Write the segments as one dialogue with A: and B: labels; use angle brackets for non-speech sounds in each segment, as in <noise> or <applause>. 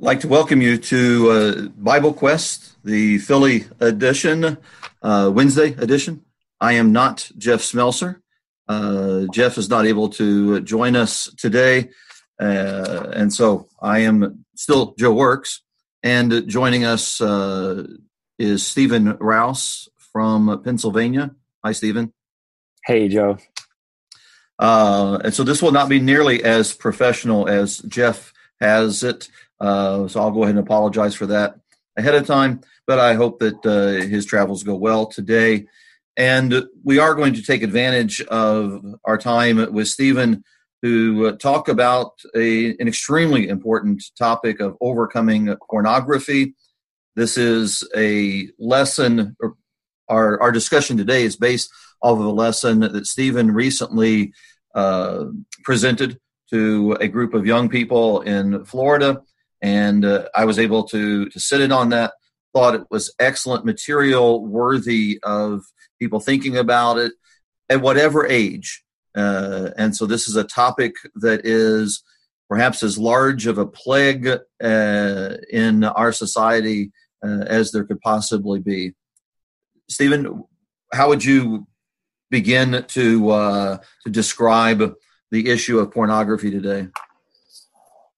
A: like to welcome you to uh, Bible Quest, the Philly edition, uh, Wednesday edition. I am not Jeff Smelser. Uh, Jeff is not able to join us today, uh, and so I am still Joe Works. And joining us uh, is Stephen Rouse from Pennsylvania. Hi, Stephen.
B: Hey, Joe.
A: Uh, and so this will not be nearly as professional as Jeff has it. Uh, so I'll go ahead and apologize for that ahead of time. But I hope that uh, his travels go well today. And we are going to take advantage of our time with Stephen to uh, talk about a, an extremely important topic of overcoming pornography. This is a lesson, our, our discussion today is based off of a lesson that Stephen recently uh, presented to a group of young people in Florida and uh, I was able to to sit in on that. Thought it was excellent material, worthy of people thinking about it at whatever age. Uh, and so this is a topic that is perhaps as large of a plague uh, in our society uh, as there could possibly be. Stephen, how would you begin to uh, to describe the issue of pornography today?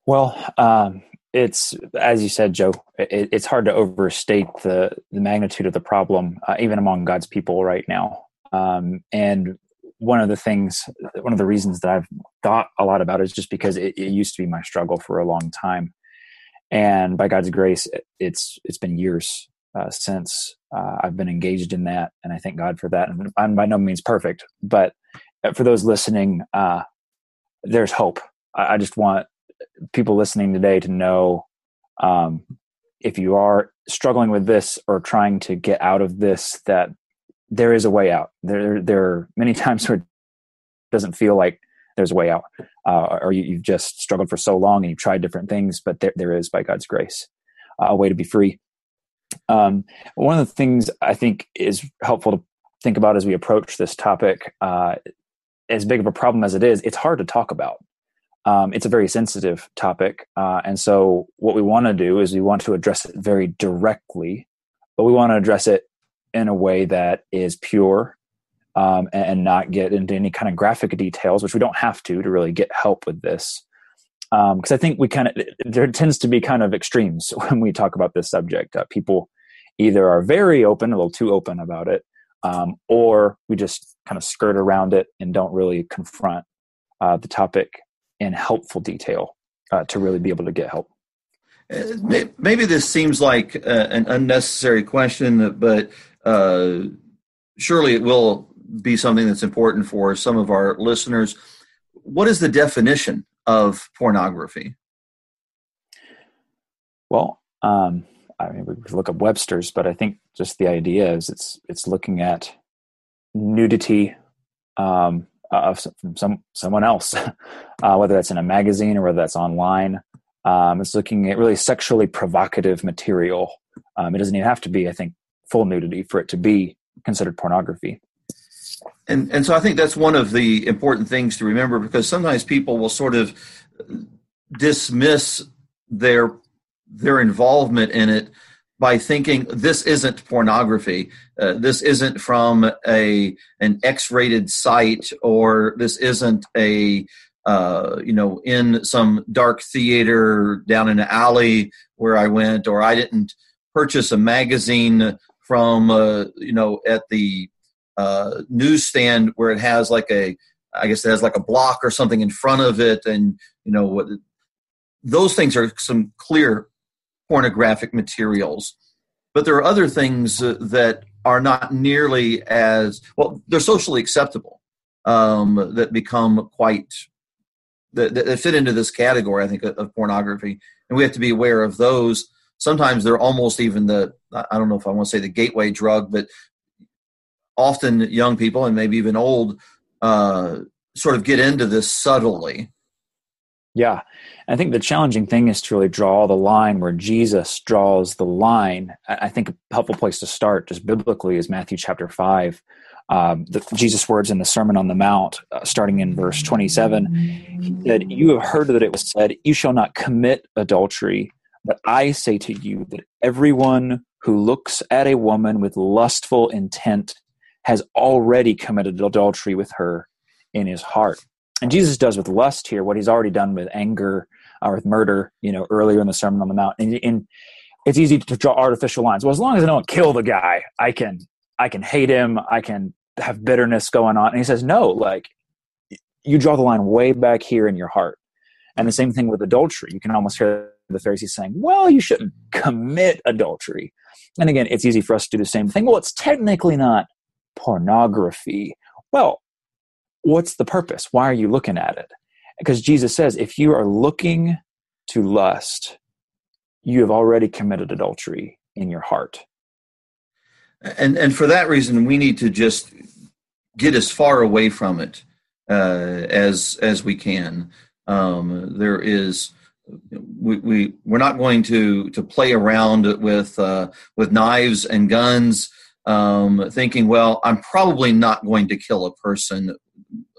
B: Well, um, it's as you said, Joe. It, it's hard to overstate the the magnitude of the problem, uh, even among God's people right now. Um, and one of the things, one of the reasons that I've thought a lot about is just because it, it used to be my struggle for a long time, and by God's grace, it's it's been years uh, since uh, I've been engaged in that, and I thank God for that. And I'm by no means perfect, but for those listening, uh, there's hope. I, I just want people listening today to know um, if you are struggling with this or trying to get out of this, that there is a way out. There, there are many <laughs> times where it doesn't feel like there's a way out, uh, or you, have just struggled for so long and you've tried different things, but there, there is, by God's grace, uh, a way to be free. Um, one of the things I think is helpful to think about as we approach this topic, uh, as big of a problem as it is, it's hard to talk about um, it's a very sensitive topic. Uh, and so, what we want to do is we want to address it very directly, but we want to address it in a way that is pure um, and, and, not get into any kind of graphic details, which we don't have to to really get help with this. Because um, I think we kind of, there tends to be kind of extremes <laughs> when we talk about this subject. Uh, people either are very open, a little too open about it, um, or we just kind of skirt around it and don't really confront uh, the topic in helpful detail uh, to really be able to get help.
A: Uh, maybe this seems like uh, an unnecessary question, but uh, surely it will be something that's important for some of our listeners. What is the definition of pornography?
B: Well, um, I mean, we could look up Webster's, but I think just the idea is it's it's looking at nudity, um, of from some someone else, <laughs> uh, whether that's in a magazine or whether that's online. Um, it's looking at really sexually provocative material. Um, it doesn't even have to be, I think, full nudity for it to be considered pornography.
A: And and so I think that's one of the important things to remember because sometimes people will sort of dismiss their their involvement in it by thinking this isn't pornography. Uh, this isn't from a an x-rated site or this isn't a uh, you know in some dark theater down in an alley where i went or i didn't purchase a magazine from uh, you know at the uh, newsstand where it has like a i guess it has like a block or something in front of it and you know what those things are some clear pornographic materials. But there are other things uh, that are not nearly as well, they're socially acceptable um, that become quite, that, that, fit into this category, I think, of, pornography. And we have to be aware of those. Sometimes they're almost even the, I don't know if I want to say the gateway drug, but often young people and maybe even old uh, sort of get into this subtly
B: yeah. I think the challenging thing is to really draw the line where Jesus draws the line. I think a helpful place to start, just biblically, is Matthew chapter 5. Um, the, Jesus' words in the Sermon on the Mount, uh, starting in verse 27, he said, You have heard that it was said, You shall not commit adultery. But I say to you that everyone who looks at a woman with lustful intent has already committed adultery with her in his heart. And Jesus does with lust here what he's already done with anger or with murder, you know, earlier in the Sermon on the Mount. And, and it's easy to draw artificial lines. Well, as long as I don't kill the guy, I can I can hate him, I can have bitterness going on. And he says, no, like you draw the line way back here in your heart. And the same thing with adultery. You can almost hear the Pharisees saying, well, you shouldn't commit adultery. And again, it's easy for us to do the same thing. Well, it's technically not pornography. Well, what's the purpose? Why are you looking at it? Because Jesus says, if you are looking to lust, you have already committed adultery in your heart.
A: And and for that reason, we need to just get as far away from it uh, as as we can. Um, there is we, we we're not going to to play around with uh, with knives and guns, um, thinking, well, I'm probably not going to kill a person,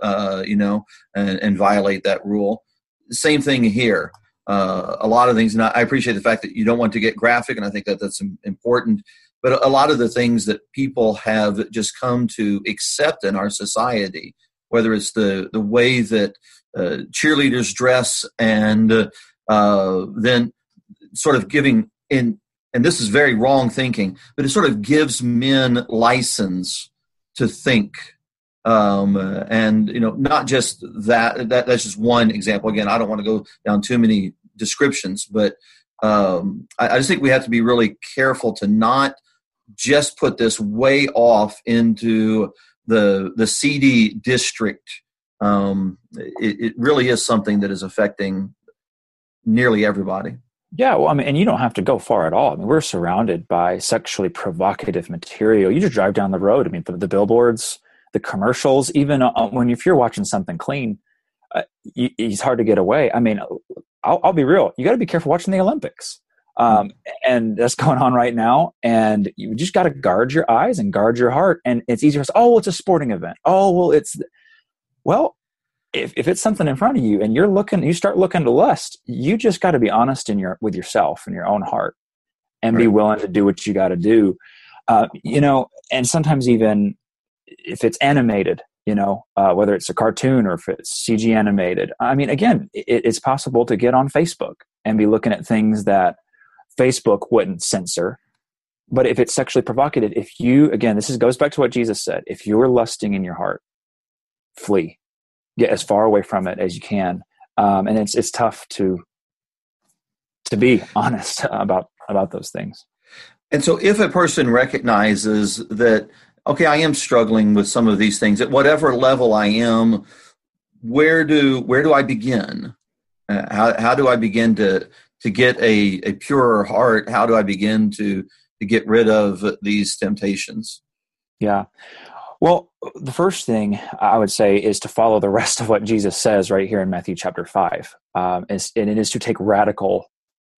A: uh, you know, and, and, violate that rule. Same thing here. Uh, a lot of things, and I appreciate the fact that you don't want to get graphic, and I think that that's important. But a lot of the things that people have just come to accept in our society, whether it's the the way that uh, cheerleaders dress and uh, then sort of giving in and this is very wrong thinking but it sort of gives men license to think um, and you know not just that, that that's just one example again i don't want to go down too many descriptions but um, I, I just think we have to be really careful to not just put this way off into the the seedy district um, it, it really is something that is affecting nearly everybody.
B: Yeah, well, I mean, and you don't have to go far at all. I mean, we're surrounded by sexually provocative material. You just drive down the road. I mean, the, the billboards, the commercials, even uh, when if you're watching something clean, uh, it's hard to get away. I mean, I'll, I'll be real. You got to be careful watching the Olympics, um, and that's <laughs> going on right now. And you just got to guard your eyes and guard your heart. And it's easier to say, "Oh, well, it's a sporting event." Oh, well, it's well, if, if it's something in front of you and you're looking, you start looking to lust, you just got to be honest in your with yourself and your own heart, and right. be willing to do what you got to do. Uh, you know, and sometimes even if it's animated, you know, uh, whether it's a cartoon or if it's CG animated. I mean, again, it, it's possible to get on Facebook and be looking at things that Facebook wouldn't censor. But if it's sexually provocative, if you again, this is, goes back to what Jesus said: if you're lusting in your heart, flee get as far away from it as you can. Um, and it's it's tough to to be <laughs> honest about about those things.
A: And so, if a person recognizes that, okay, I am struggling with some of these things at whatever level I am, where do where do I begin? Uh, how how do I begin to to get a a purer heart? How do I begin to to get rid of these temptations?
B: Yeah. Well, the first thing I would say is to follow the rest of what Jesus says right here in Matthew chapter 5. Um, and it is to take radical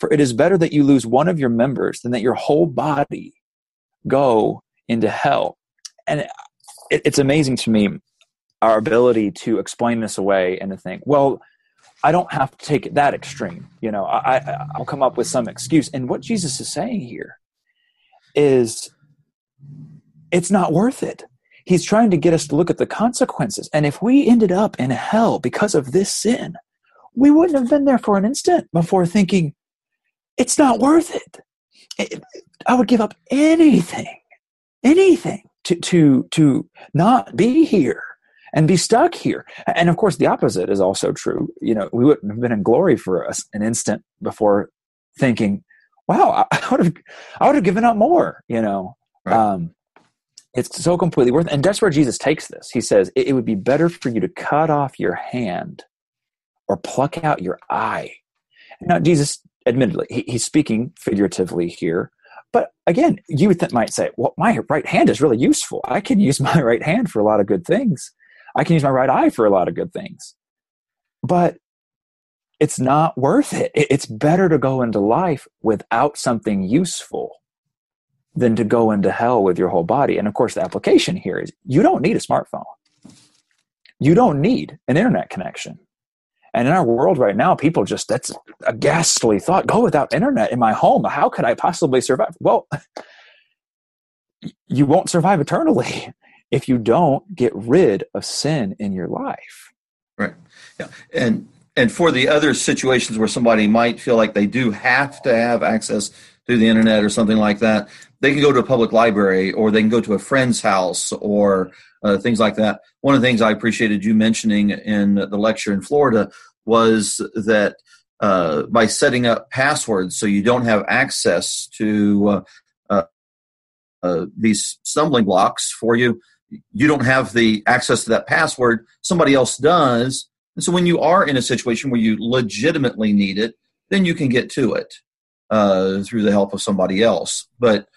B: For it is better that you lose one of your members than that your whole body go into hell. And it, it's amazing to me our ability to explain this away and to think, well, I don't have to take it that extreme. You know, I, I'll come up with some excuse. And what Jesus is saying here is it's not worth it. He's trying to get us to look at the consequences. And if we ended up in hell because of this sin, we wouldn't have been there for an instant before thinking, it's not worth it. it I would give up anything, anything to, to, to not be here and be stuck here. And of course, the opposite is also true. You know, we wouldn't have been in glory for us an instant before thinking, wow, <laughs> I would have, I would have given up more, you know. Right. Um, it's so completely worth it. And that's where Jesus takes this. He says, it, it would be better for you to cut off your hand or pluck out your eye. Now, Jesus, admittedly, he, he's speaking figuratively here, But again, you th- might say, well, my right hand is really useful. I can use <laughs> my right hand for a lot of good things. I can use my right eye for a lot of good things. But it's not worth it. It's better to go into life without something useful than to go into hell with your whole body. And of course, the application here is you don't need a smartphone. You don't need an internet connection. And in our world right now, people just, that's a ghastly thought. Go without internet in my home. How could I possibly survive? Well, <laughs> you won't survive eternally <laughs> if you don't get rid of sin in your life.
A: Right. Yeah. And and for the other situations where somebody might feel like they do have to have access to the internet or something like that, they can go to a public library or they can go to a friend's house or uh, things like that. One of the things I appreciated you mentioning in the lecture in Florida was that uh, by setting up passwords so you don't have access to uh, uh, uh these stumbling blocks for you, you don't have the access to that password, somebody else does. And so when you are in a situation where you legitimately need it, then you can get to it uh, through the help of somebody else. But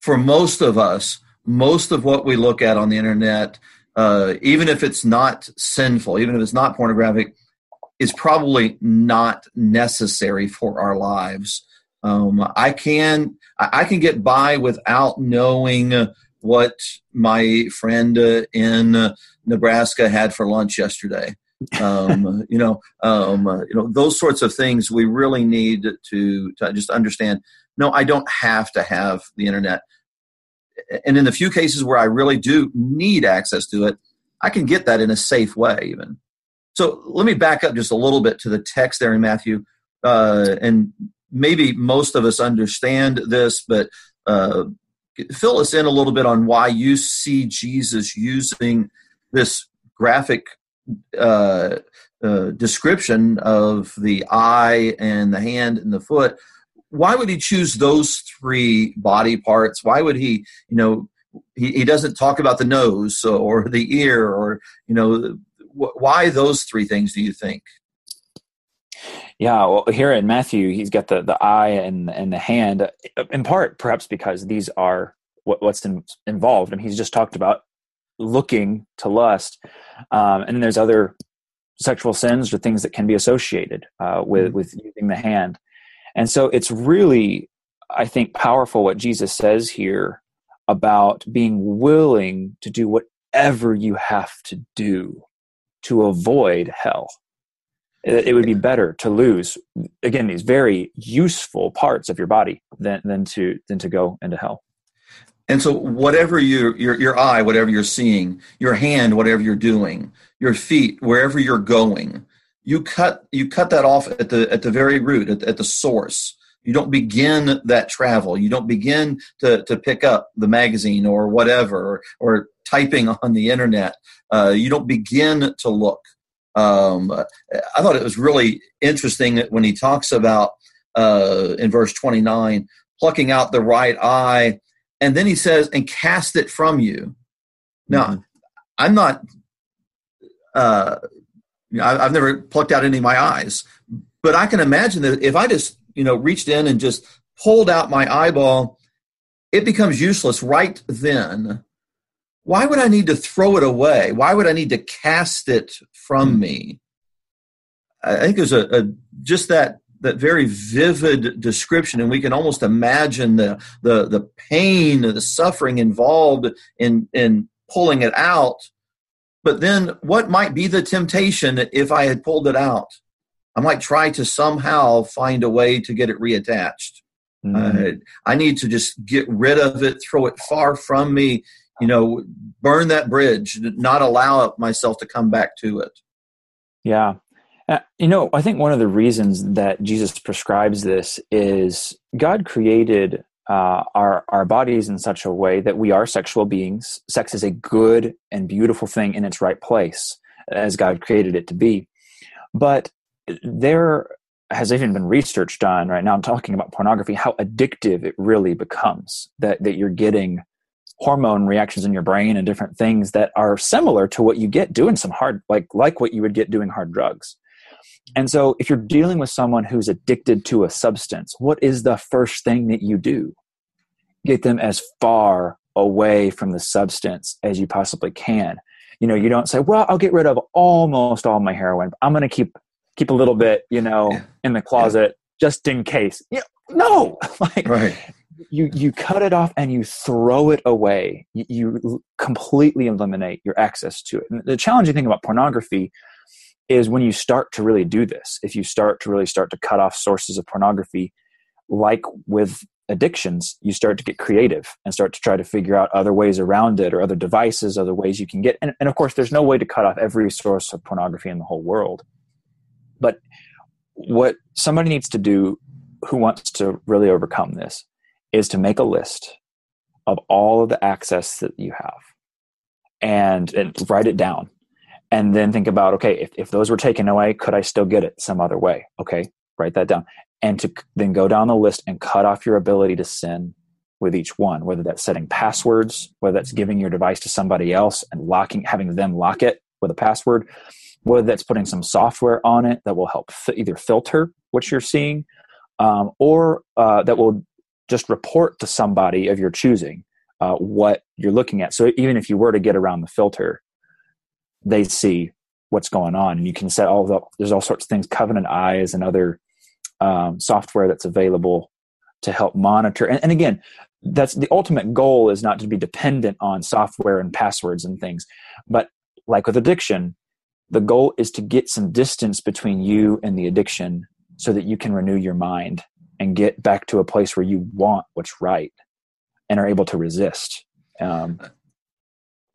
A: for most of us, most of what we look at on the internet, uh, even if it's not sinful, even if it's not pornographic, is probably not necessary for our lives. Um, I can I can get by without knowing what my friend uh, in Nebraska had for lunch yesterday. um, <laughs> you know, um, you know those sorts of things. We really need to, to just understand. No, I don't have to have the internet and in the few cases where I really do need access to it, I can get that in a safe way, even. So let me back up just a little bit to the text there in Matthew, uh, and maybe most of us understand this, but uh, fill us in a little bit on why you see Jesus using this graphic uh, uh, description of the eye and the hand and the foot why would he choose those three body parts? Why would he, you know, he, he doesn't talk about the nose or the ear or, you know, why those three things do you think?
B: Yeah, well, here in Matthew, he's got the, the eye and and the hand, in part perhaps because these are what, what's in, involved, and he's just talked about looking to lust, um, and then there's other sexual sins or things that can be associated uh, with mm-hmm. with using the hand. And so it's really, I think, powerful what Jesus says here about being willing to do whatever you have to do to avoid hell. It would be better to lose again these very useful parts of your body than than to than to go into hell.
A: And so, whatever your your your eye, whatever you're seeing, your hand, whatever you're doing, your feet, wherever you're going, you cut you cut that off at the at the very root at, at the source. You don't begin that travel. You don't begin to, to pick up the magazine or whatever or, or typing <laughs> on the internet. Uh, you don't begin to look. Um, i thought it was really interesting when he talks about uh, in verse 29 plucking out the right eye and then he says and cast it from you. Now mm-hmm. i'm not uh, you know, I, have never plucked out any of my eyes, but I can imagine that if I just you know reached in and just pulled out my eyeball, it becomes useless right then. Why would I need to throw it away? Why would I need to cast it from me? I think there's a, a just that that very vivid description, and we can almost imagine the the the pain, the suffering involved in in pulling it out but then, what might be the temptation if I had pulled it out? I might try to somehow find a way to get it reattached. Mm-hmm. Uh, I need to just get rid of it, throw it far from me, you know, burn that bridge, not allow myself to come back to it.
B: Yeah. Uh, you know, I think one of the reasons that Jesus prescribes this is God created uh, our our bodies in such a way that we are sexual beings. Sex is a good and beautiful thing in its right place, as God created it to be. But there has even been research done right now. I'm talking about pornography, how addictive it really becomes. That that you're getting hormone reactions in your brain and different things that are similar to what you get doing some hard like like what you would get doing hard drugs And so, if you're dealing with someone who's addicted to a substance, what is the first thing that you do? Get them as far away from the substance as you possibly can. You know, you don't say, "Well, I'll get rid of almost all my heroin. I'm going to keep keep a little bit, you know, yeah. in the closet yeah. just in case." No, <laughs> like right. you you cut it off and you throw it away. You, you completely eliminate your access to it. And the challenging thing about pornography is when you start to really do this, if you start to really start to cut off sources of pornography, like with addictions, you start to get creative and start to try to figure out other ways around it or other devices, other ways you can get. And, and of course, there's no way to cut off every source of pornography in the whole world. But what somebody needs to do who wants to really overcome this is to make a list of all of the access that you have and, and write it down and then think about okay if, if those were taken away could i still get it some other way okay write that down and to then go down the list and cut off your ability to sin with each one whether that's setting passwords whether that's giving your device to somebody else and locking having them lock it with a password whether that's putting some software on it that will help f- either filter what you're seeing um, or uh, that will just report to somebody of your choosing uh, what you're looking at. So even if you were to get around the filter they see what's going on and you can set all the there's all sorts of things covenant eyes and other um, software that's available to help monitor. And, and again that's the ultimate goal is not to be dependent on software and passwords and things. But like with addiction the goal is to get some distance between you and the addiction so that you can renew your mind and get back to a place where you want what's right and are able to resist. Um,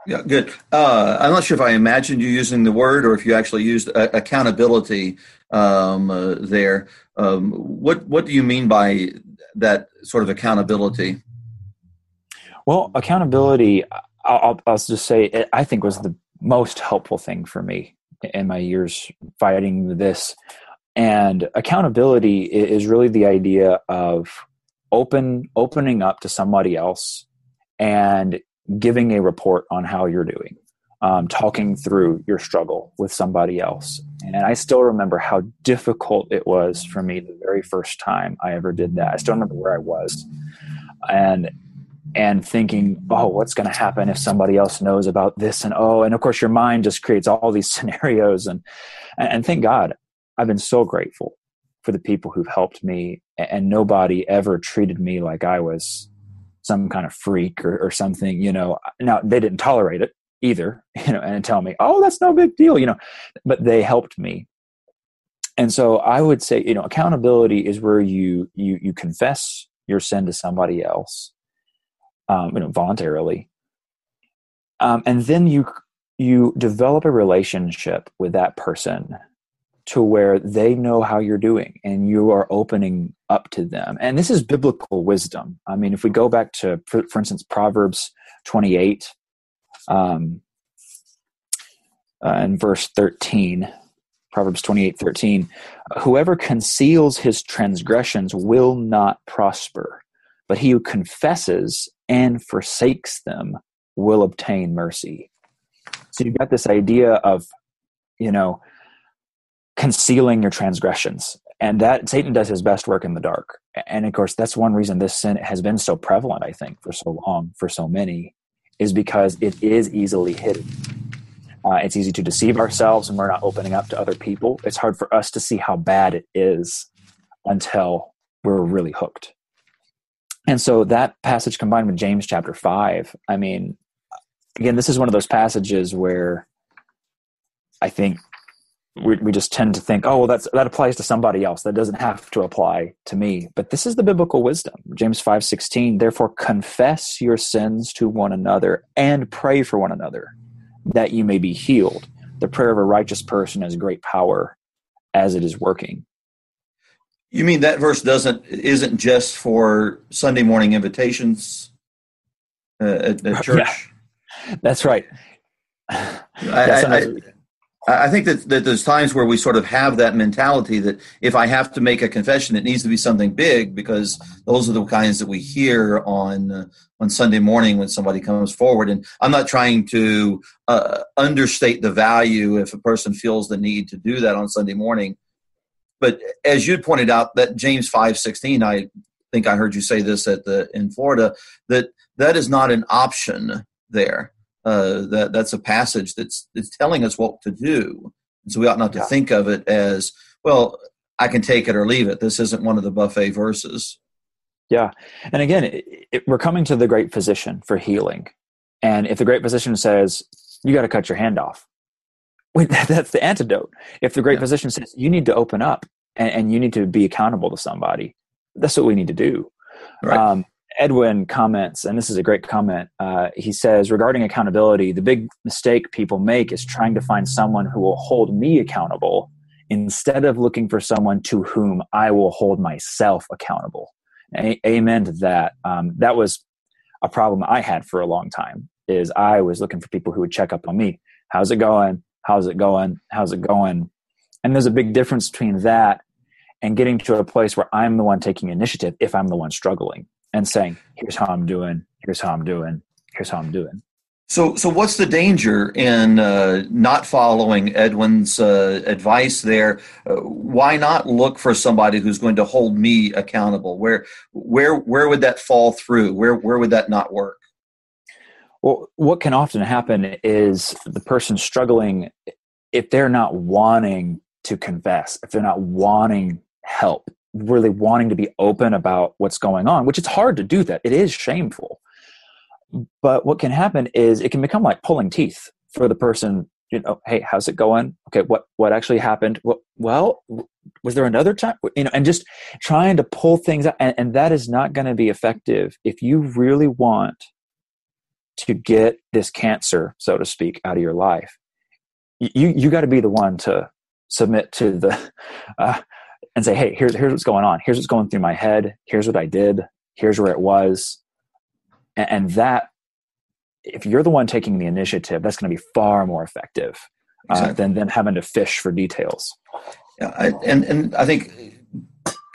A: yeah, good. Uh, I'm not sure if I imagined you using the word or if you actually used uh, accountability um, uh, there. Um, what What do you mean by that sort of accountability?
B: Well, accountability, I'll, I'll just say, it, I think was the most helpful thing for me in my years fighting this. And accountability is really the idea of open opening up to somebody else and giving a report on how you're doing, um, talking through your struggle with somebody else. And I still remember how difficult it was for me the very first time I ever did that. I still remember where I was, and and thinking, oh, what's going to happen if somebody else knows about this? And oh, and of course, your mind just creates all these <laughs> scenarios. And and thank God, I've been so grateful for the people who've helped me, and nobody ever treated me like I was some kind of freak or, or something, you know. Now they didn't tolerate it either, <laughs> you know, and tell me, oh, that's no big deal, you know, but they helped me. And so I would say, you know, accountability is where you you you confess your sin to somebody else, um, you know, voluntarily, um, and then you you develop a relationship with that person to where they know how you're doing and you are opening up to them. And this is biblical wisdom. I mean, if we go back to, for, for instance, Proverbs 28 um, uh, and verse 13, Proverbs 28 13, whoever conceals his transgressions will not prosper, but he who confesses and forsakes them will obtain mercy. So you've got this idea of, you know, concealing your transgressions and that satan does his best work in the dark and of course that's one reason this sin has been so prevalent i think for so long for so many is because it is easily hidden. Uh, it's easy to deceive ourselves and we're not opening up to other people. It's hard for us to see how bad it is until we're really hooked. And so that passage combined with james chapter 5 i mean again this is one of those passages where i think we, we just tend to think, oh, well, that's, that applies to somebody else. That doesn't have to apply to me. But this is the biblical wisdom. James 5 16, therefore confess your sins to one another and pray for one another that you may be healed. The prayer of a righteous person has great power as it is working.
A: You mean that verse doesn't isn't just for Sunday morning invitations uh, at, at, <laughs> church?
B: Yeah, that's right.
A: I, I, I think that, that there's times where we sort of have that mentality that if I have to make a confession, it needs to be something big because those are the kinds that we hear on uh, on Sunday morning when somebody comes forward. And I'm not trying to uh, understate the value if a person feels the need to do that on Sunday morning. But as you pointed out, that James five sixteen, I think I heard you say this at the in Florida that that is not an option there uh, that that's a passage that's that's telling us what to do. And so we ought not to yeah. think of it as well. I can take it or leave it. This isn't one of the buffet verses.
B: Yeah, and again, it, it, we're coming to the great physician for healing, and if the great physician says you got to cut your hand off, <laughs> that's the antidote. If the great yeah. physician says you need to open up and, and, you need to be accountable to somebody, that's what we need to do. Right. Um, Edwin comments, and this is a great comment. Uh, he says, regarding accountability, the big mistake people make is trying to find someone who will hold me accountable instead of looking for someone to whom I will hold myself accountable. A- amen to that. Um, that was a problem I had for a long time. Is I was looking for people who would check up on me. How's it going? How's it going? How's it going? And there's a big difference between that and getting to a place where I'm the one taking initiative if I'm the one struggling and saying, "Here's how I'm doing. Here's how I'm doing. Here's how I'm doing."
A: So, so what's the danger in uh, not following Edwin's uh, advice there? Uh, why not look for somebody who's going to hold me accountable? Where, where, where would that fall through? Where, where would that not work?
B: Well, what can often happen is the person struggling, if they're not wanting to confess, if they're not wanting help, really wanting to be open about what's going on, which it's hard to do that. It is shameful. But what can happen is it can become like pulling teeth for the person, you know, hey, how's it going? Okay, what what actually happened? Well, was there another time? You know, and just trying to pull things out and, and that is not going to be effective if you really want to get this cancer, so to speak, out of your life. You you got to be the one to submit to the <laughs> uh, and say, hey, here's here's what's going on. Here's what's going through my head. Here's what I did. Here's where it was. And, and that, if you're the one taking the initiative, that's going to be far more effective uh, exactly. than than having to fish for details.
A: Yeah, I, and and I think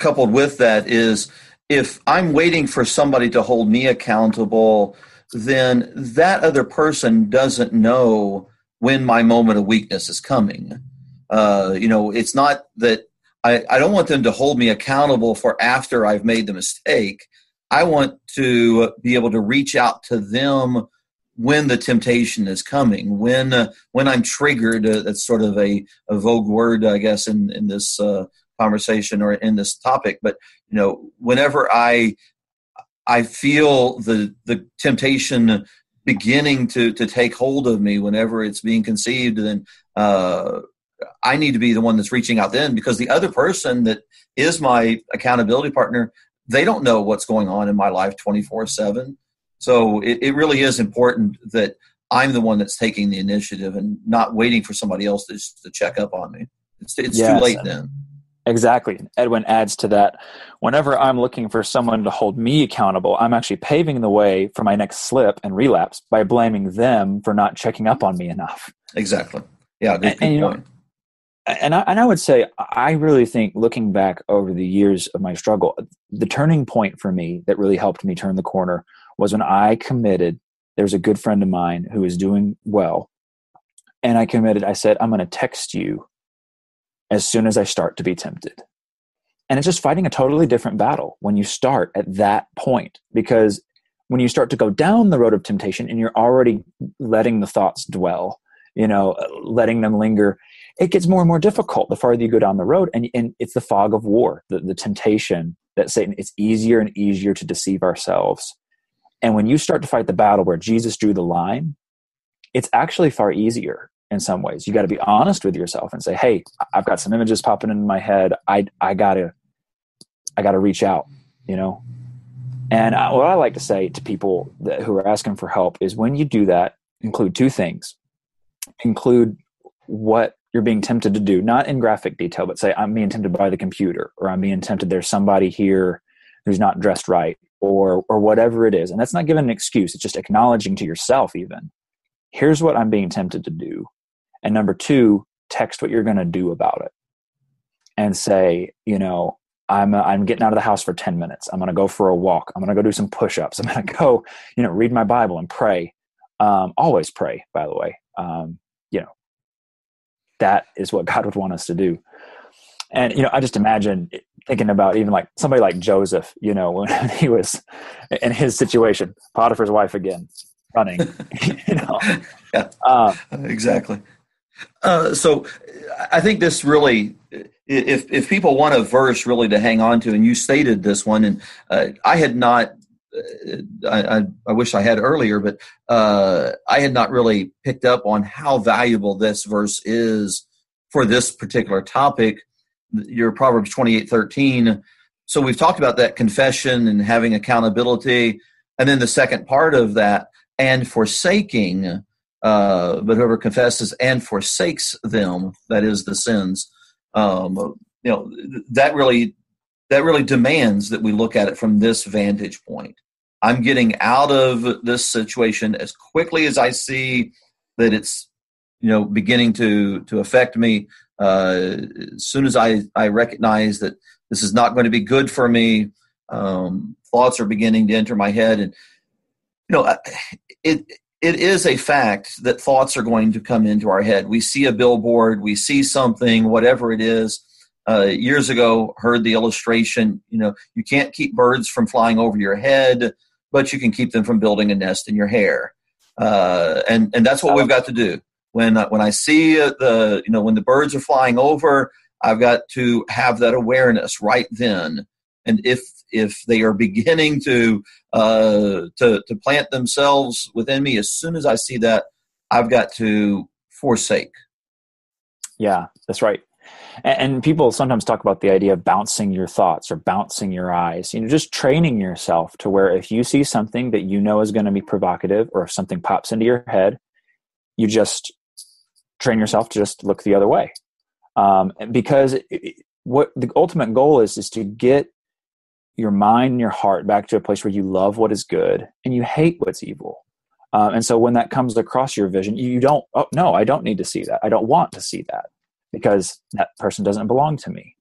A: coupled with that is if I'm waiting for somebody to hold me accountable, then that other person doesn't know when my moment of weakness is coming. Uh, you know, it's not that I, I don't want them to hold me accountable for after I've made the mistake. I want to be able to reach out to them when the temptation is coming, when uh, when I'm triggered. Uh, that's sort of a, a vogue word, I guess, in in this uh, conversation or in this topic. But you know, whenever I I feel the the temptation beginning to to take hold of me, whenever it's being conceived, then uh, I need to be the one that's reaching out then because the other person that is my accountability partner, they don't know what's going on in my life 24 7. So it, it really is important that I'm the one that's taking the initiative and not waiting for somebody else to, to check up on me. It's, it's yes, too late then.
B: Exactly. Edwin adds to that. Whenever I'm looking for someone to hold me accountable, I'm actually paving the way for my next slip and relapse by blaming them for not checking up on me enough.
A: Exactly. Yeah, good,
B: and, and, point. Know, and I, and I would say I really think looking back over the years of my struggle, the turning point for me that really helped me turn the corner was when I committed. There's a good friend of mine who is doing well, and I committed. I said, "I'm going to text you as soon as I start to be tempted." And it's just fighting a totally different battle when you start at that point because when you start to go down the road of temptation and you're already letting the thoughts dwell, you know, letting them linger it gets more and more difficult the farther you go down the road and, and it's the fog of war the, the temptation that satan it's easier and easier to deceive ourselves. And when you start to fight the battle where jesus drew the line it's actually far easier in some ways. You got to be honest with yourself and say hey i've got some images popping in my head. I i gotta i gotta reach out you know? And I, what i like to say to people that, who are asking for help is when you do that include two things. Include what you're being tempted to do, not in graphic detail, but say, I'm being tempted by the computer, or I'm being tempted, there's somebody here who's not dressed right, or, or whatever it is. And that's not giving an excuse, it's just acknowledging to yourself, even, here's what I'm being tempted to do. And number two, text what you're going to do about it and say, you know, I'm uh, I'm getting out of the house for 10 minutes. I'm going to go for a walk. I'm going to go do some push-ups. I'm going <laughs> to go, you know, read my Bible and pray. Um, always pray, by the way. Um, that is what <laughs> God would want us to do. And you know, I just imagine thinking about even like somebody like Joseph, you know, <laughs> when he was in his situation, Potiphar's wife again, running, <laughs> you know.
A: Yeah, uh, exactly. Uh, so I think this really, if if people want a verse really to hang on to, and you stated this one, and uh, I had not. Uh, I, I, wish I had earlier, but uh, I had not really picked up on how valuable this verse is for this particular topic. Your Proverbs twenty eight thirteen. So we've talked about that confession and having accountability, and then the second part of that and forsaking uh, but whoever confesses and forsakes them, that is the sins, um, you know, that really that really demands that we look at it from this vantage point. I'm getting out of this situation as quickly as I see that it's you know beginning to to affect me. Uh, as soon as I I recognize that this is not going to be good for me, um, thoughts are beginning to enter my head, and you know it it is a fact that thoughts are going to come into our head. We see a billboard, we see something, whatever it is. Uh, years ago, heard the illustration. You know, you can't keep birds from flying over your head, but you can keep them from building a nest in your hair. Uh, and and that's what we've got to do. When uh, when I see the you know when the birds are flying over, I've got to have that awareness right then. And if if they are <laughs> beginning to uh, to to plant themselves within me, as soon as I see that, I've got to forsake.
B: Yeah, that's right. And, people sometimes talk about the idea of bouncing your thoughts or bouncing your eyes. You know, just training yourself to where if you see something that you know is going to be provocative, or if something pops into your head, you just train yourself to just look the other way. Um, because it, what the ultimate goal is is to get your mind and your heart back to a place where you love what is good and you hate what's evil. Um, and so when that comes across your vision, you don't, oh, no, I don't need to see that. I don't want to see that because that person doesn't belong to me.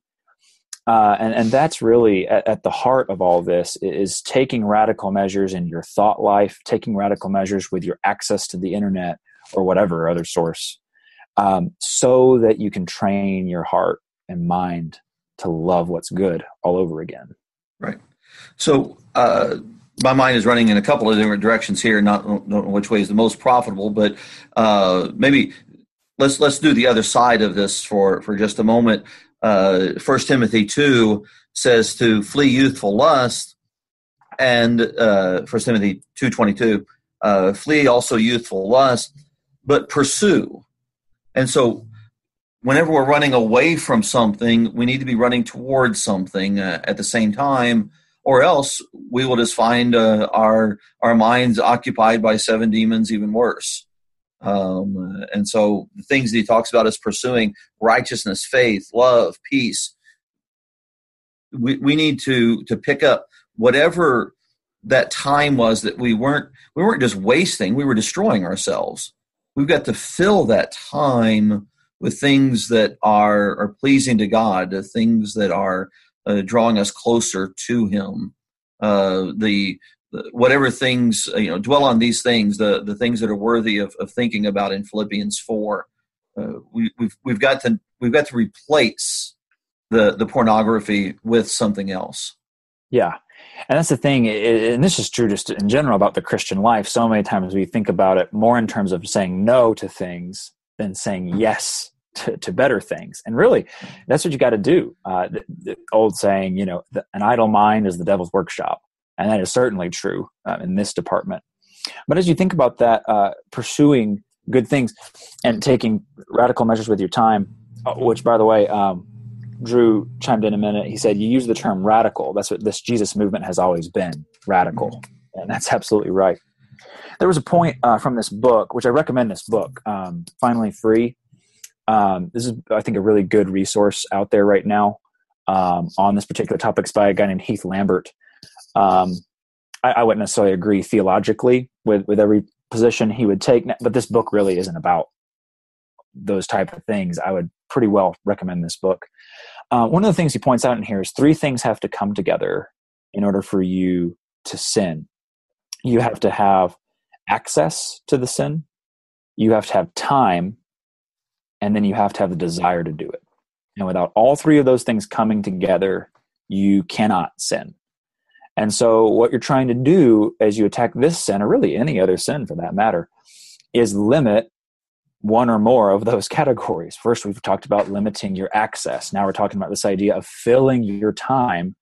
B: Uh, and, and that's really at, at, the heart of all this is taking radical measures in your thought life, taking radical measures with your access to the internet or whatever other source, um, so that you can train your heart and mind to love what's good all over again.
A: Right. So uh, my mind is running in a couple of different directions here. Not know which way is the most profitable, but uh, maybe let's let's do the other side of this for for just a moment. Uh, First Timothy two says to flee youthful lust, and uh, First Timothy two twenty two, uh, flee also youthful lust, but pursue. And so whenever we're running away from something, we need to be running towards something uh, at the same time, or else we will just find our our minds occupied by seven demons, even worse. Um, and so the things that he talks about is pursuing righteousness, faith, love, peace. We we need to to pick up whatever that time was that we weren't we weren't just wasting, we were destroying ourselves. We've got to fill that time with things that are are pleasing to God, the things that are uh, drawing us closer to Him. Uh, the, the, whatever things uh, you know, dwell on these things, the the things that are worthy of, of thinking about in Philippians four. Uh, we, we've we've got to we've got to replace the the pornography with something else.
B: Yeah, and that's the thing and this is true just in general about the christian life so many times we think about it more in terms of saying no to things than saying yes to, to better things. And really, that's what you got to do. Uh, the, the, old saying, you know, the, an idle mind is the devil's workshop. And that is certainly true uh, in this department. But as you think about that, uh, pursuing good things and taking radical measures with your time, uh, which, by the way, um, Drew chimed in a minute. He said, You use the term radical. That's what this Jesus movement has always been radical. And that's <laughs> absolutely right. There was a point uh, from this book, which I recommend this book, um, Finally Free. Um, this is, I think, a really good resource out there right now um, on this particular topic. It's by a guy named Heath Lambert. Um, I, I, wouldn't necessarily agree theologically with, with every position he would take, but this book really isn't about those type of things, I would pretty well recommend this book. Uh, one of the things he points out in here is three things have to come together in order for you to sin. You have to have access to the sin, you have to have time, and then you have to have the desire to do it. And without all three of those things coming together, you cannot sin. And so, what you're trying to do as you attack this sin, or really any other sin for that matter, is limit one or more of those <laughs> categories. First, we've talked about limiting your access. Now we're talking about this idea of filling your time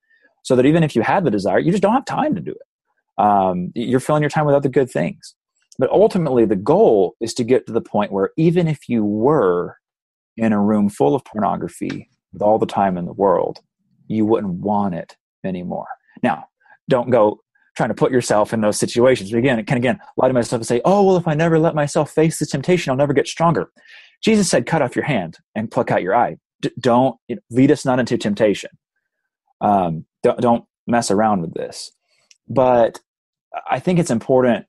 B: so that even if you had the desire, you just don't have time to do it. Um, you're filling your time with other good things. But ultimately, the goal is to get to the point where even if you were in a room full of pornography with all the time in the world, you wouldn't want it anymore. Now, don't go trying to put yourself in those situations. But again, can again lie to myself and say, oh, well, if I never let myself face the temptation, I'll never get stronger. Jesus said, cut off your hand and pluck out your eye. D- don't you know, lead us not into temptation. Um, don't, don't mess around with this. But I think it's important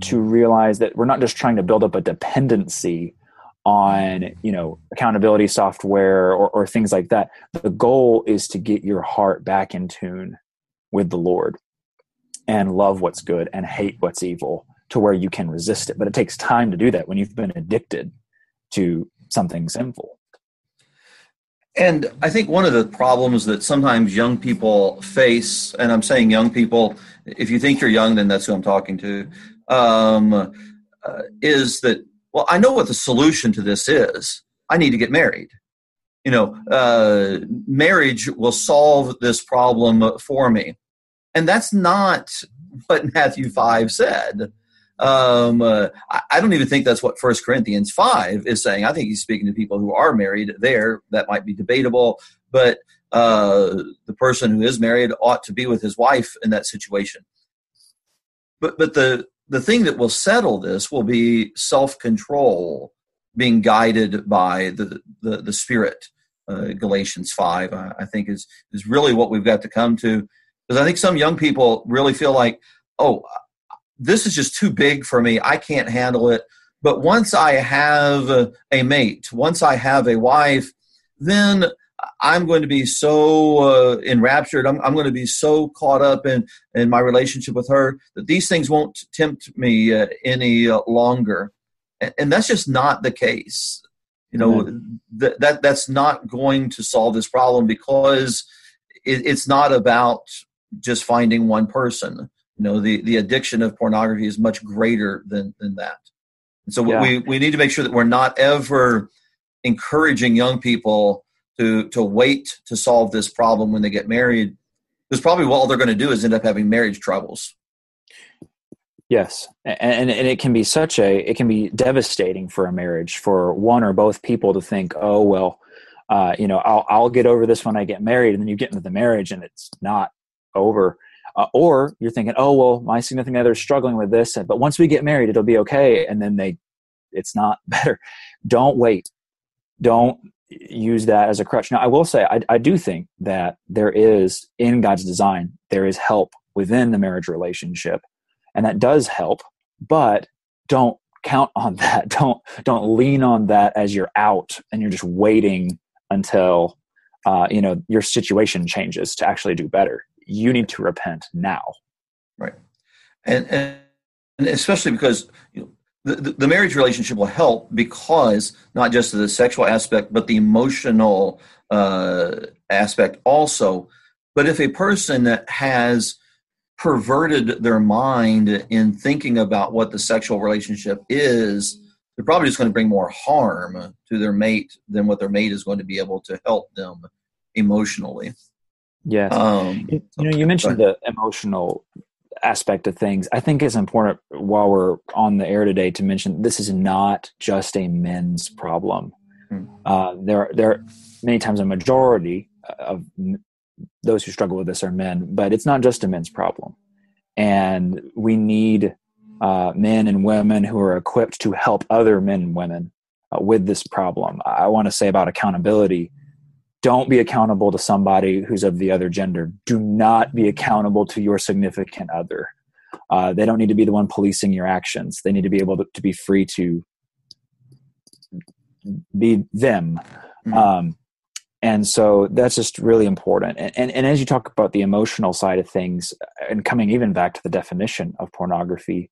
B: to realize that we're not just trying to build up a dependency on you know accountability software or, or things like that the goal is to get your heart back in tune with the lord and love what's good and hate what's evil to where you can resist it. But it takes time to do that when you've been addicted to something sinful.
A: And I think one of the problems that sometimes young people face, and I'm saying young people, if you think you're young, then that's who I'm talking to, um, uh, is that, well, I know what the solution to this is. I need to get married. You know, uh, marriage will solve this problem for me and that's not what Matthew 5 said. Um, uh, I don't even think that's what First Corinthians 5 is saying. I think he's speaking to people who are married there. That might be debatable, but uh, the person who is married ought to be with his wife in that situation. But, but the, the thing that will settle this will be self control, being guided by the, the, the Spirit. Uh, Galatians 5, I, I think, is, is really what we've got to come to because I think some young people really feel like, oh, this is just too big for me. I can't handle it. But once I have a mate, once I have a wife, then I'm going to be so uh, enraptured. I'm, I'm, going to be so caught up in, in my relationship with her that these things won't tempt me uh, any uh, longer. And, and, that's just not the case. You know, mm-hmm. th- that that's not going to solve this problem because it, it's not about just finding one person. You know, the, the addiction of pornography is much greater than, than that. And so yeah. we, we need to make sure that we're not ever encouraging young people to, to wait to solve this problem when they get married. Because probably what all they're going to do is end up having marriage troubles.
B: Yes, and, and it can be such a it can be devastating for a marriage for one or both people to think, oh well, uh, you know, I'll I'll get over this when I get married, and then you get into the marriage and it's not over. Uh, or you're thinking, oh well, my significant other is struggling with this, but once we get married, it'll be okay. And then they, it's not <laughs> better. Don't wait. Don't use that as a crutch. Now, I will say, I, I do think that there is in God's design, there is help within the marriage relationship, and that does help. But don't count on <laughs> that. Don't don't lean on that as you're out and you're just waiting until uh, you know your situation changes to actually do better you need to repent now.
A: Right. And, and, especially because you know, the, the marriage relationship will help because not just the sexual aspect, but the emotional uh, aspect also. But if a person that has perverted their mind in thinking about what the sexual relationship is, they're probably just going to bring more harm to their mate than what their mate is going to be able to help them emotionally.
B: Yes. Um, you, know, you mentioned the emotional aspect of things. I think it's important while we're on the air today to mention this is not just a men's problem. Hmm. Uh, there, there, are many times a majority of those who struggle with this are men, but it's not just a men's problem, and we need uh, men and women who are equipped to help other men and women uh, with this problem. I want to say about accountability don't be accountable to somebody who's of the other gender. Do not be accountable to your significant other. Uh, they don't need to be the one policing your actions. They need to be able to, to be free to be them. Mm-hmm. Um, and so that's just really important. And, and, and as you talk about the emotional side of things, and coming even back to the definition of pornography,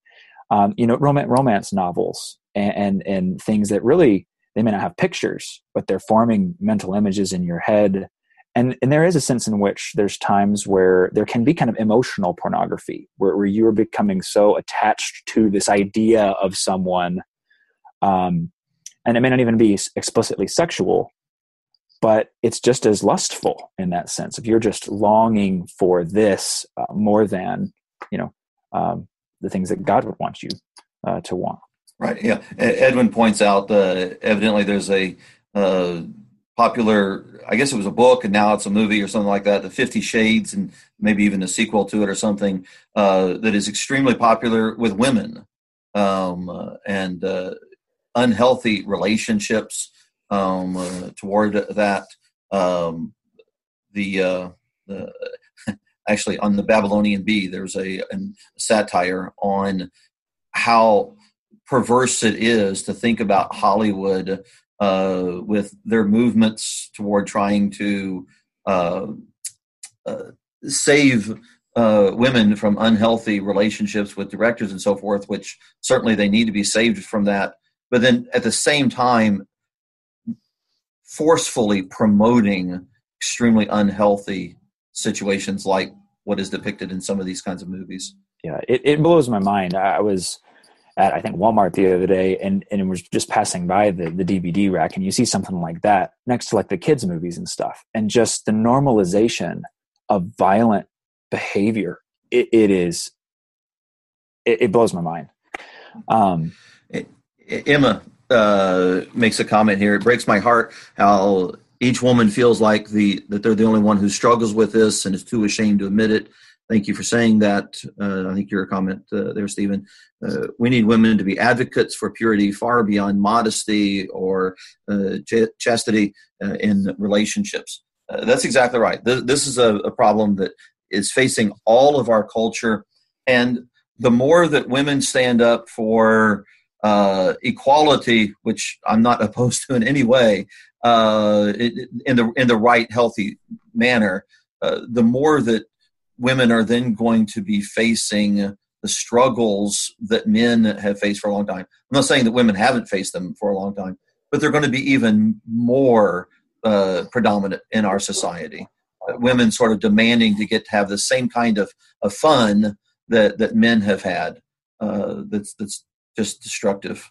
B: um, you know, romance, romance novels and, and and things that really they may not have pictures, but they're forming mental images in your head and and there is a sense in which there's times where there can be kind of emotional pornography where, where you're becoming so attached to this idea of someone um, and it may not even be explicitly sexual but it's just as lustful in that sense. If you're just longing for this uh, more than you know um, the things that god would want you uh, to want.
A: Right yeah. Edwin points out uh, evidently there's a uh, popular i guess it was a book and now it's a movie or something like that the 50 shades and maybe even a sequel to it or something uh, that is extremely popular with women um, uh, and unhealthy relationships um, uh, toward that um, the, uh, the <laughs> actually on the babylonian bee there's a, a satire on how perverse it is to think about hollywood uh, with their movements toward trying to uh, uh, save uh, women from unhealthy relationships with directors and so forth, which certainly they need to be saved from that. But then at the same time, forcefully promoting extremely unhealthy situations like what is depicted in some of these kinds of movies.
B: Yeah, it, it blows my mind. I was at I think Walmart the other day, and and it was just passing by the the DVD rack, and you see something like that next to like the kids movies and stuff, and just the normalization of violent behavior. it, it is. It, it, blows my mind. Um,
A: Emma uh, makes a comment here. It breaks my heart how each woman feels like the that they're the only one who struggles with this and is too ashamed to admit it. Thank you for saying that. Uh, I think your comment uh, there, Stephen. Uh, we need women to be advocates for purity far beyond modesty or uh, ch- chastity uh, in relationships. Uh, that's exactly right. This, this is a, a, problem that is facing all of our culture. And the more that women stand up for equality, which I'm not <laughs> opposed to in any way, in the in the right, healthy manner, the more that women are then going to be facing the struggles that men have faced for a long time. I'm not saying that women haven't faced them for a long time, but they're going to be even more uh, predominant in our society. Uh, women sort of demanding to get to have the same kind of, of fun that, that men have had. Uh, that's that's just destructive.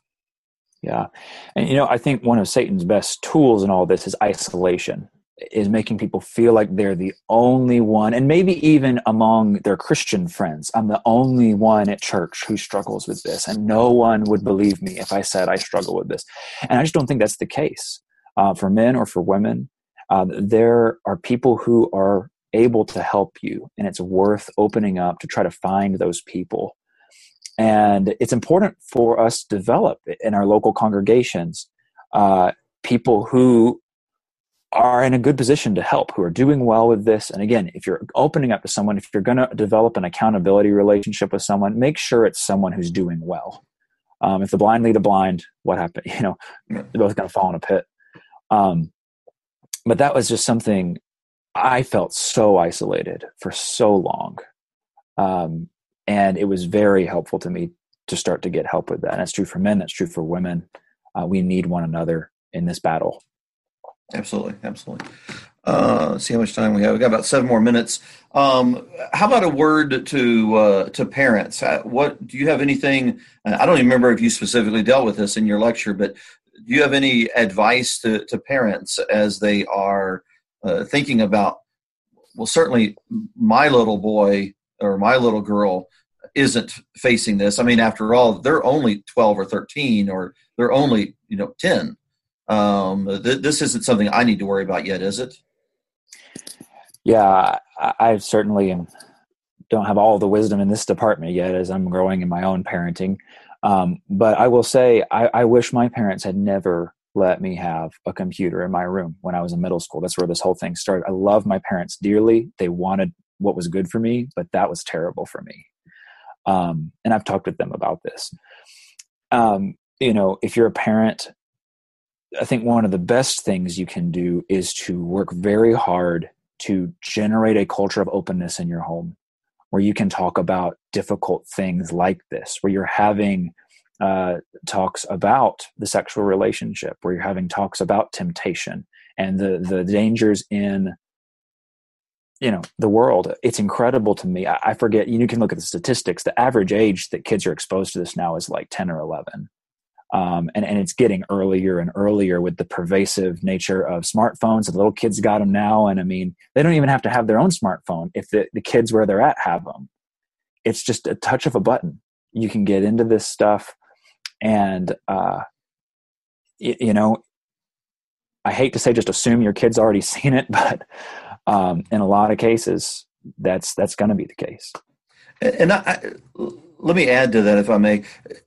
B: Yeah, and you know, I think one of Satan's best tools in all this is isolation is making people feel like they're the only one and maybe even among their christian friends i'm the only one at church who struggles with this and no one would believe me if i said i struggle with this. And i just don't think that's the case uh, for men or for women. Uh, there are people who are able to help you and it's worth opening up to try to find those people and it's important for us to develop in our local congregations uh, people who are in a good position to help, who are doing well with this. And again, if you're opening up to someone, if you're going to develop an accountability relationship with someone, make sure it's someone who's doing well. Um, if the blind lead the blind, what happened? <laughs> You know, they're both going to fall in a pit. Um, but that was just something I felt so isolated for so long. Um, and it was very helpful to me to start to get help with that. And that's true for men, that's true for women. Uh, we need one another in this battle.
A: Absolutely, absolutely. Uh, see how much time we have. We got about seven more minutes. Um, how about a word to uh, to parents? What do you have anything? I don't even remember if you specifically dealt with this in your lecture, but do you have any advice to, to parents as they are uh, thinking about? Well, certainly, my little boy or my little girl isn't facing this. I mean, after all, they're only twelve or thirteen, or they're only you know ten um, th- this isn't something I need to worry about yet, is it?
B: Yeah, I, I certainly am, don't have all the wisdom in this department yet as I'm growing in my own parenting. Um, but I will say, I, I wish my parents had never let me have a computer in my room when I was in middle school. That's where this whole thing started. I love my parents dearly. They wanted what was good for me, but that was terrible for me. Um, and I've talked with them about this. Um, you know, if you're a parent I think one of the best things you can do is to work very hard to generate a culture of openness in your home where you can talk about difficult things like this, where you're having uh, talks about the sexual relationship, where you're having talks about temptation and the the dangers in you know the world it's incredible to me I, I, forget you can look at the statistics the average age that kids are exposed to this now is like 10 or 11 um, and, and it's getting earlier and earlier with the pervasive nature of smartphones. The little kids got them now, and I mean, they don't even have to have their own smartphone if the, the kids where they're at have them. It's just a touch of a button. You can get into this stuff, and uh, y- you know, I hate to say just assume your kid's already <laughs> seen it, but um, in a lot of cases, that's that's going to be the case.
A: And I, I, let me add to that, if I may.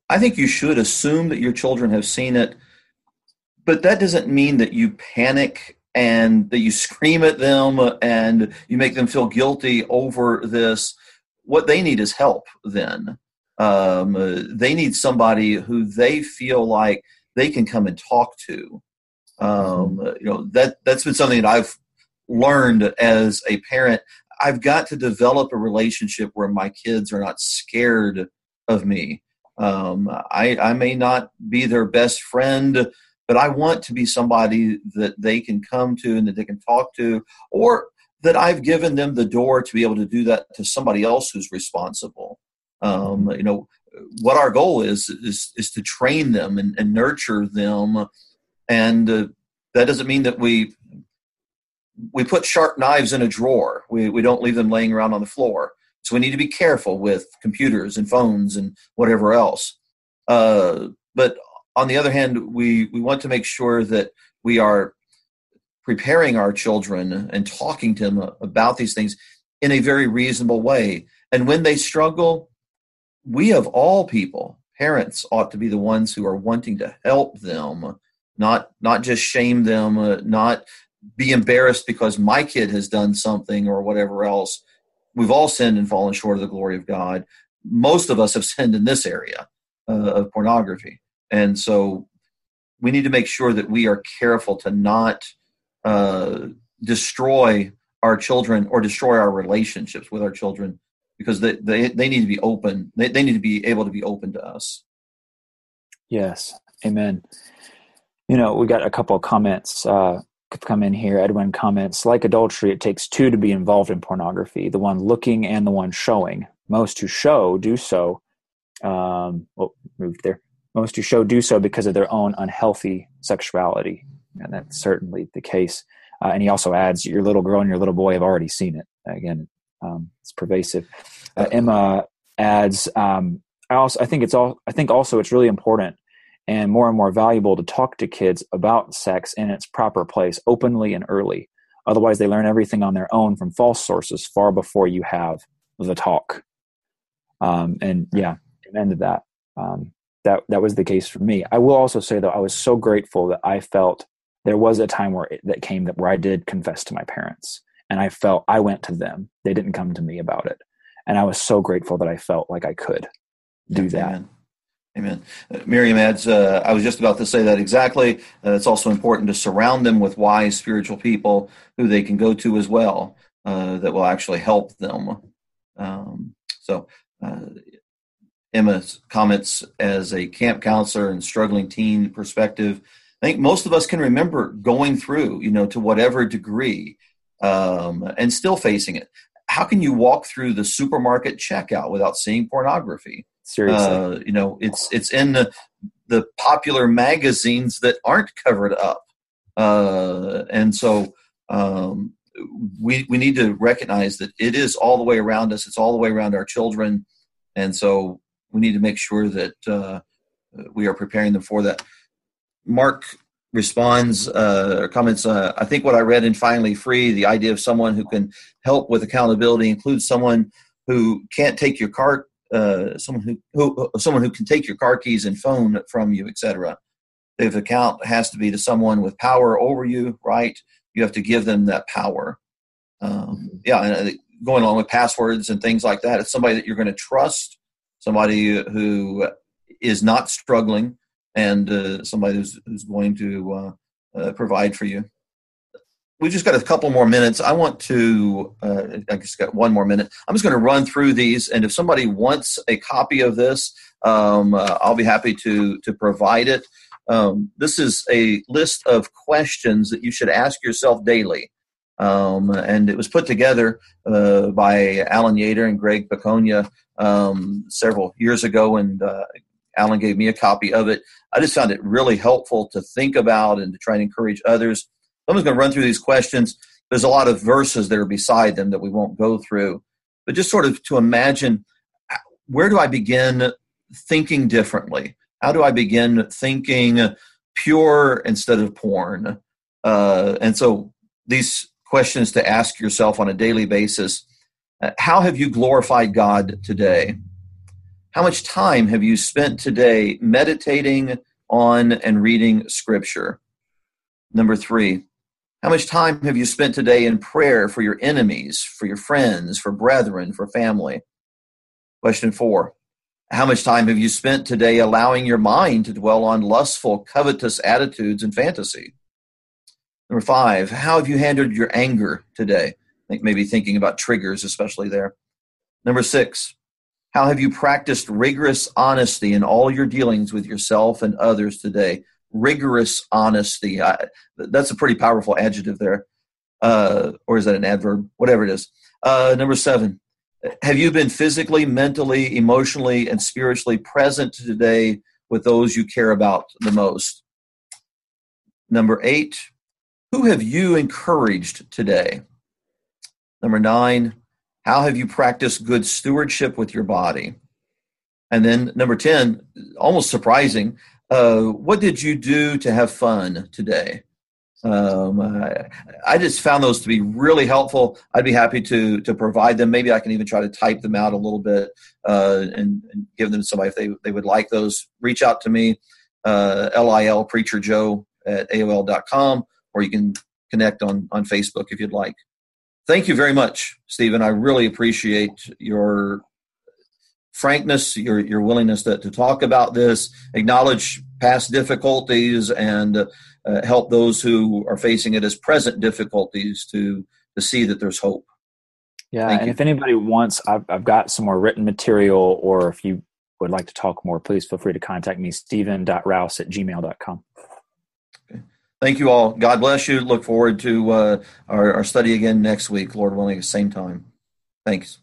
A: I think you should assume that your children have seen it, but that doesn't mean that you panic and that you <laughs> scream at them and you make them feel guilty over this. What they need is help. Then um, they need somebody who they feel like they can come and talk to. Um, you know that that's been something that I've learned as a parent I've got to develop a relationship where my kids are not scared of me. Um, I, I may not be their best friend, but I want to be somebody that they can come to and that they can talk to, or that I've given them the door to be able to do that to somebody else who's responsible. Um, you know, what our goal is is is to train them and, and nurture them, and uh, that doesn't mean that we we put sharp knives in a drawer. We, we don't leave them laying around on the floor. So we need to be careful with computers and phones and whatever else. Uh, but on the other hand, we, we want to make sure that we are preparing our children and talking to them about these things in a very reasonable way. And when they struggle, we of all people, parents, ought to be the ones who are wanting to help them, not not just shame them, uh, not be embarrassed because my kid has done something or whatever else. We've all sinned and fallen short of the glory of God. Most of us have <laughs> sinned in this area uh, of pornography. And so we need to make sure that we are careful to not uh, destroy our children or destroy our relationships with our children because they, they, they need to be open. They, they need to be able to be open to us.
B: Yes. Amen. You know, we got a couple of comments. Uh, come in here. Edwin comments, like adultery, it takes two to be involved in pornography the one looking and the one showing. Most who show do so. Um, oh, moved there. Most who show do so because of their own unhealthy sexuality. And that's certainly the case. Uh, and he also adds, your little girl and your little boy have already seen it. Again, um, it's pervasive. Uh, Emma adds, um, I also I think it's all I think also it's really important and more and more valuable to talk to kids about sex in its proper place openly and early. Otherwise, they learn everything on their own from false sources far before you have the talk. Um, and yeah, amen to that. Um, that that was the case for me. I will also say though, I was so grateful that I felt there was a time where it, that came that where I did confess to my parents, and I felt I went to them. They didn't come to me about it, and I was so grateful that I felt like I could do that. Amen.
A: Amen. Uh, Miriam adds, uh, I was just about to say that exactly. Uh, it's also important to surround them with wise spiritual people who they can go to as well uh, that will actually help them. Um, so, uh, Emma comments as a camp counselor and struggling teen perspective. I think most of us can remember going through, you know, to whatever degree um, and still facing it. How can you walk through the supermarket checkout without seeing pornography?
B: Seriously, uh,
A: you know, it's it's in the the popular magazines that aren't covered up, uh, and so um, we we need to recognize that it is all the way around us. It's all the way around our children, and so we need to make sure that uh, we are preparing them for that. Mark responds uh, or comments. Uh, I think what I read in Finally Free, the idea of someone who can help with accountability includes someone who can't take your car uh, someone who, who someone who can take your car keys and phone from you, etc. The account has to be to someone with power over you, right? You have to give them that power. Um, yeah, and uh, going along with passwords and things like that. It's somebody that you're going to trust, somebody who is not struggling, and uh, somebody who's, who's going to uh, uh, provide for you. We just got a couple more minutes. I want to, uh, I just got one more minute. I'm just going to run through these, and if somebody wants a copy of this, um, uh, I'll be happy to to provide it. Um, this is a list of questions that you should ask yourself daily. Um, and it was put together uh, by Alan Yater and Greg Piconia um, several years ago, and uh, Alan gave me a copy of it. I just found it really helpful to think about and to try and encourage others. I'm just going to run through these questions. There's a lot of verses that are beside them that we won't go through, but just sort of to imagine where do I begin thinking differently? How do I begin thinking pure instead of porn? Uh, and so these questions to ask yourself on a daily basis uh, How have you glorified God today? How much time have you spent today meditating on and reading Scripture? Number three, how much time have you spent today in prayer for your enemies, for your friends, for brethren, for family? Question four, how much time have you spent today allowing your mind to dwell on lustful, covetous attitudes and fantasy? Number five, how have you handled your anger today? I think maybe thinking about triggers, especially there. Number six, how have you practiced rigorous honesty in all your dealings with yourself and others today? Rigorous honesty. I, that's a pretty powerful adjective there. Uh, or is that an adverb? Whatever it is. Uh, number seven, have you been physically, mentally, emotionally, and spiritually present today with those you care about the most? Number eight, who have you encouraged today? Number nine, how have you practiced good stewardship with your body? And then number 10, almost surprising, uh, what did you do to have fun today? Um, I, I, just found those to be really helpful. I'd be happy to to provide them. Maybe I can even try to type them out a little bit uh, and, and, give them to somebody if they, they would like those. Reach out to me, uh, lil preacher joe at aol.com, or you can connect on on Facebook if you'd like. Thank you very much, Stephen. I really appreciate your frankness, your your willingness to, to talk about this, acknowledge past difficulties, and uh, help those who are facing it as present difficulties to to see that there's hope.
B: Yeah, Thank and you. if anybody wants, I've, I've got some more written material, or if you would like to talk more, please feel free to contact me, stephen.rouse at gmail.com.
A: Okay. Thank you all. God bless you. Look forward to uh, our, our study again next week, Lord willing, at the same time. Thanks.